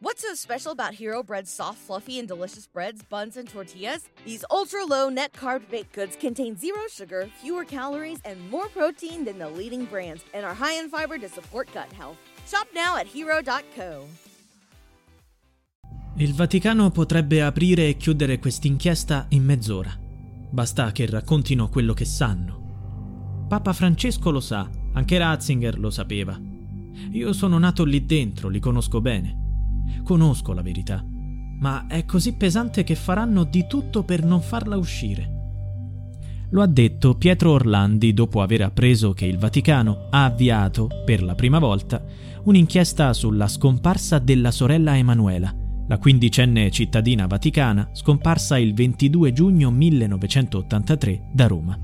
What's so special about Hero Bread's soft, fluffy, and delicious breads, buns, and tortillas? These ultra low net carb baked goods contain zero sugar, fewer calories, and more protein than the leading brands, and are high in fiber to support gut health. Shop now at hero.co. Il Vaticano potrebbe aprire e chiudere quest'inchiesta in mezz'ora. Basta che raccontino quello che sanno. Papa Francesco lo sa, anche Ratzinger lo sapeva. Io sono nato lì dentro, li conosco bene. Conosco la verità, ma è così pesante che faranno di tutto per non farla uscire. Lo ha detto Pietro Orlandi dopo aver appreso che il Vaticano ha avviato, per la prima volta, un'inchiesta sulla scomparsa della sorella Emanuela, la quindicenne cittadina vaticana scomparsa il 22 giugno 1983 da Roma.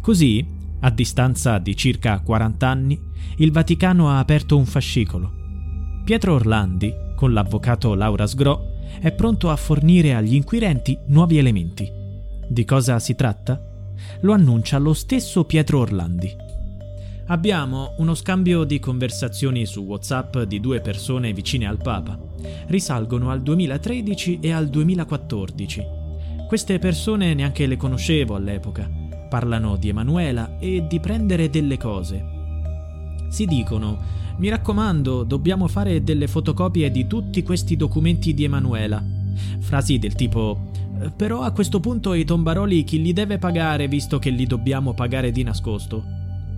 Così, a distanza di circa 40 anni, il Vaticano ha aperto un fascicolo. Pietro Orlandi, con l'avvocato Laura Sgro, è pronto a fornire agli inquirenti nuovi elementi. Di cosa si tratta? Lo annuncia lo stesso Pietro Orlandi. Abbiamo uno scambio di conversazioni su WhatsApp di due persone vicine al Papa. Risalgono al 2013 e al 2014. Queste persone neanche le conoscevo all'epoca. Parlano di Emanuela e di prendere delle cose. Si dicono mi raccomando, dobbiamo fare delle fotocopie di tutti questi documenti di Emanuela. Frasi del tipo eh, però a questo punto i tombaroli chi li deve pagare visto che li dobbiamo pagare di nascosto?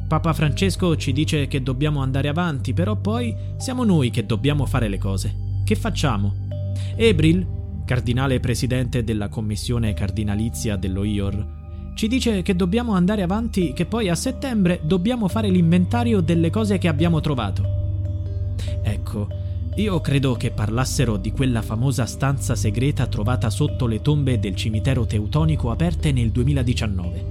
Papa Francesco ci dice che dobbiamo andare avanti, però poi siamo noi che dobbiamo fare le cose. Che facciamo? Ebril, cardinale presidente della commissione cardinalizia dello IOR, ci dice che dobbiamo andare avanti, che poi a settembre dobbiamo fare l'inventario delle cose che abbiamo trovato. Ecco, io credo che parlassero di quella famosa stanza segreta trovata sotto le tombe del cimitero teutonico aperte nel 2019.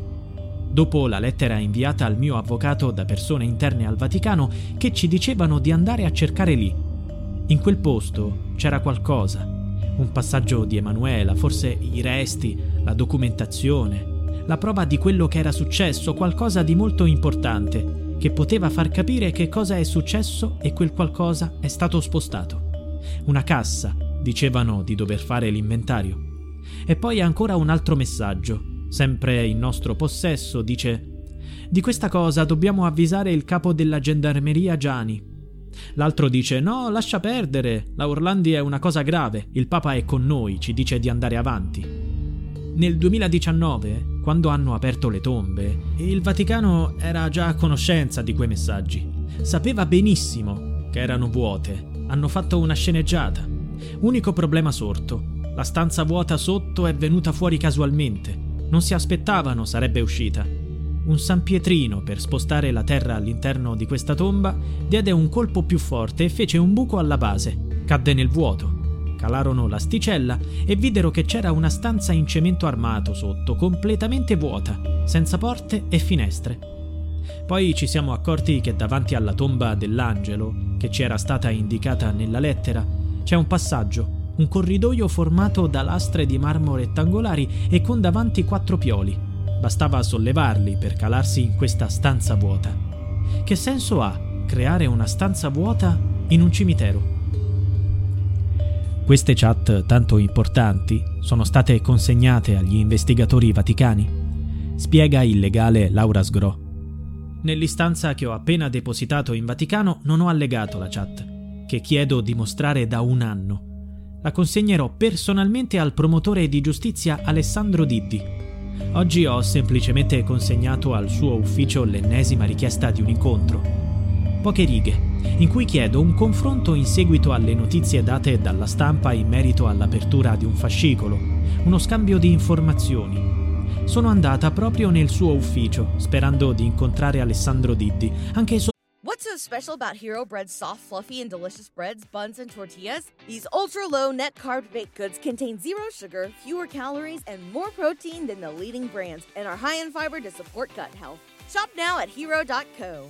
Dopo la lettera inviata al mio avvocato da persone interne al Vaticano che ci dicevano di andare a cercare lì. In quel posto c'era qualcosa, un passaggio di Emanuela, forse i resti, la documentazione, la prova di quello che era successo, qualcosa di molto importante, che poteva far capire che cosa è successo e quel qualcosa è stato spostato. Una cassa, dicevano di dover fare l'inventario. E poi ancora un altro messaggio, sempre in nostro possesso, dice di questa cosa dobbiamo avvisare il capo della gendarmeria Gianni. L'altro dice: No, lascia perdere. La Orlandi è una cosa grave. Il Papa è con noi, ci dice di andare avanti. Nel 2019 quando hanno aperto le tombe, il Vaticano era già a conoscenza di quei messaggi. Sapeva benissimo che erano vuote. Hanno fatto una sceneggiata. Unico problema sorto. La stanza vuota sotto è venuta fuori casualmente. Non si aspettavano sarebbe uscita. Un San Pietrino, per spostare la terra all'interno di questa tomba, diede un colpo più forte e fece un buco alla base. Cadde nel vuoto Calarono l'asticella e videro che c'era una stanza in cemento armato sotto, completamente vuota, senza porte e finestre. Poi ci siamo accorti che davanti alla tomba dell'angelo, che ci era stata indicata nella lettera, c'è un passaggio, un corridoio formato da lastre di marmo rettangolari e con davanti quattro pioli. Bastava sollevarli per calarsi in questa stanza vuota. Che senso ha creare una stanza vuota in un cimitero? Queste chat tanto importanti sono state consegnate agli investigatori vaticani, spiega il legale Laura Sgro. Nell'istanza che ho appena depositato in Vaticano non ho allegato la chat, che chiedo di mostrare da un anno. La consegnerò personalmente al promotore di giustizia Alessandro Diddi. Oggi ho semplicemente consegnato al suo ufficio l'ennesima richiesta di un incontro. Poche righe, in cui chiedo un confronto in seguito alle notizie date dalla stampa in merito all'apertura di un fascicolo, uno scambio di informazioni. Sono andata proprio nel suo ufficio, sperando di incontrare Alessandro Diddi, anche so- What's so special about Hero Bread's soft, fluffy, and delicious breads, buns, and tortillas? These ultra low net carb baked goods contain zero sugar, fewer calories, and more protein than the leading brands, and are high in fiber to support gut health. Shop now at hero.co.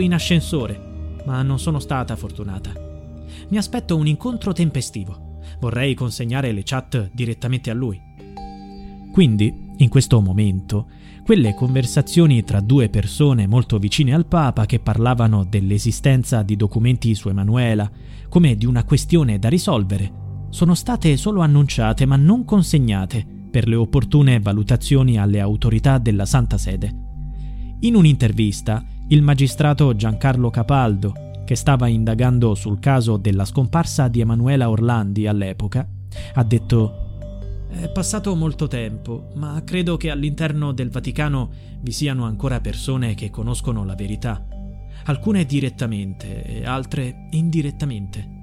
In ascensore, ma non sono stata fortunata. Mi aspetto un incontro tempestivo. Vorrei consegnare le chat direttamente a lui. Quindi, in questo momento, quelle conversazioni tra due persone molto vicine al Papa che parlavano dell'esistenza di documenti su Emanuela come di una questione da risolvere, sono state solo annunciate ma non consegnate per le opportune valutazioni alle autorità della Santa Sede. In un'intervista, il magistrato Giancarlo Capaldo, che stava indagando sul caso della scomparsa di Emanuela Orlandi all'epoca, ha detto è passato molto tempo, ma credo che all'interno del Vaticano vi siano ancora persone che conoscono la verità, alcune direttamente e altre indirettamente.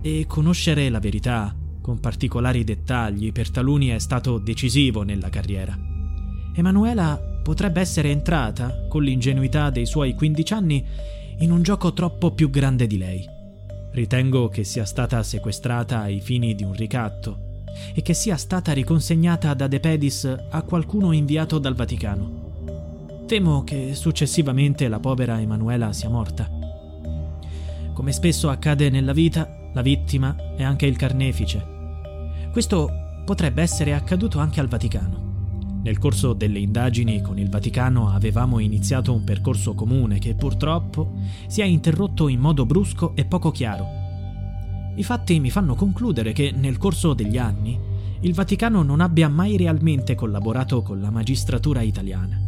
E conoscere la verità, con particolari dettagli, per taluni è stato decisivo nella carriera. Emanuela potrebbe essere entrata, con l'ingenuità dei suoi 15 anni, in un gioco troppo più grande di lei. Ritengo che sia stata sequestrata ai fini di un ricatto e che sia stata riconsegnata da De Pedis a qualcuno inviato dal Vaticano. Temo che successivamente la povera Emanuela sia morta. Come spesso accade nella vita, la vittima è anche il carnefice. Questo potrebbe essere accaduto anche al Vaticano. Nel corso delle indagini con il Vaticano avevamo iniziato un percorso comune che purtroppo si è interrotto in modo brusco e poco chiaro. I fatti mi fanno concludere che nel corso degli anni il Vaticano non abbia mai realmente collaborato con la magistratura italiana.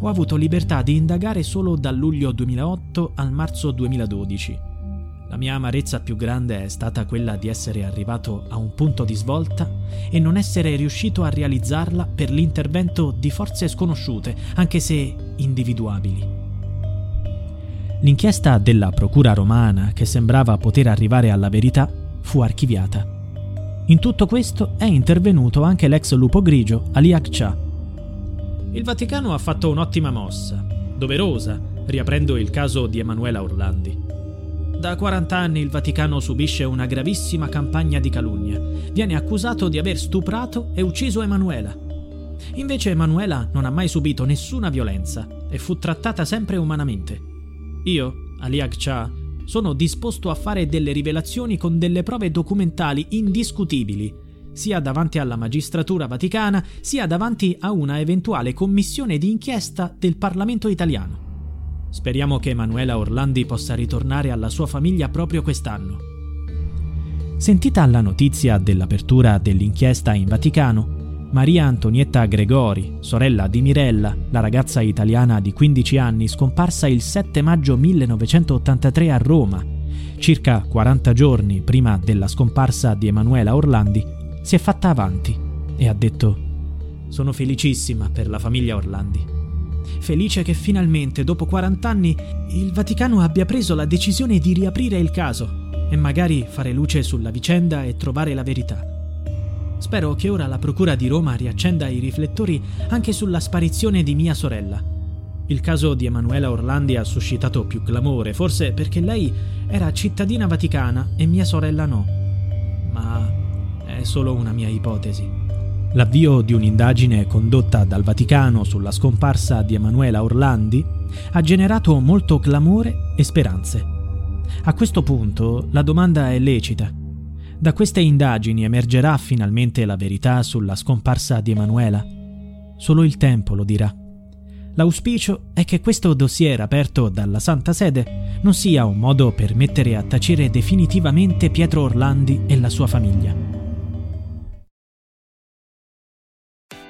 Ho avuto libertà di indagare solo dal luglio 2008 al marzo 2012 la mia amarezza più grande è stata quella di essere arrivato a un punto di svolta e non essere riuscito a realizzarla per l'intervento di forze sconosciute, anche se individuabili. L'inchiesta della Procura romana, che sembrava poter arrivare alla verità, fu archiviata. In tutto questo è intervenuto anche l'ex lupo grigio Ali Akcha. Il Vaticano ha fatto un'ottima mossa, doverosa, riaprendo il caso di Emanuela Orlandi. Da 40 anni il Vaticano subisce una gravissima campagna di calunnia. Viene accusato di aver stuprato e ucciso Emanuela. Invece Emanuela non ha mai subito nessuna violenza e fu trattata sempre umanamente. Io, Ali Agcha, sono disposto a fare delle rivelazioni con delle prove documentali indiscutibili, sia davanti alla magistratura vaticana, sia davanti a una eventuale commissione di inchiesta del Parlamento italiano. Speriamo che Emanuela Orlandi possa ritornare alla sua famiglia proprio quest'anno. Sentita la notizia dell'apertura dell'inchiesta in Vaticano, Maria Antonietta Gregori, sorella di Mirella, la ragazza italiana di 15 anni scomparsa il 7 maggio 1983 a Roma, circa 40 giorni prima della scomparsa di Emanuela Orlandi, si è fatta avanti e ha detto Sono felicissima per la famiglia Orlandi felice che finalmente, dopo 40 anni, il Vaticano abbia preso la decisione di riaprire il caso e magari fare luce sulla vicenda e trovare la verità. Spero che ora la Procura di Roma riaccenda i riflettori anche sulla sparizione di mia sorella. Il caso di Emanuela Orlandi ha suscitato più clamore, forse perché lei era cittadina vaticana e mia sorella no. Ma è solo una mia ipotesi. L'avvio di un'indagine condotta dal Vaticano sulla scomparsa di Emanuela Orlandi ha generato molto clamore e speranze. A questo punto la domanda è lecita. Da queste indagini emergerà finalmente la verità sulla scomparsa di Emanuela? Solo il tempo lo dirà. L'auspicio è che questo dossier aperto dalla Santa Sede non sia un modo per mettere a tacere definitivamente Pietro Orlandi e la sua famiglia.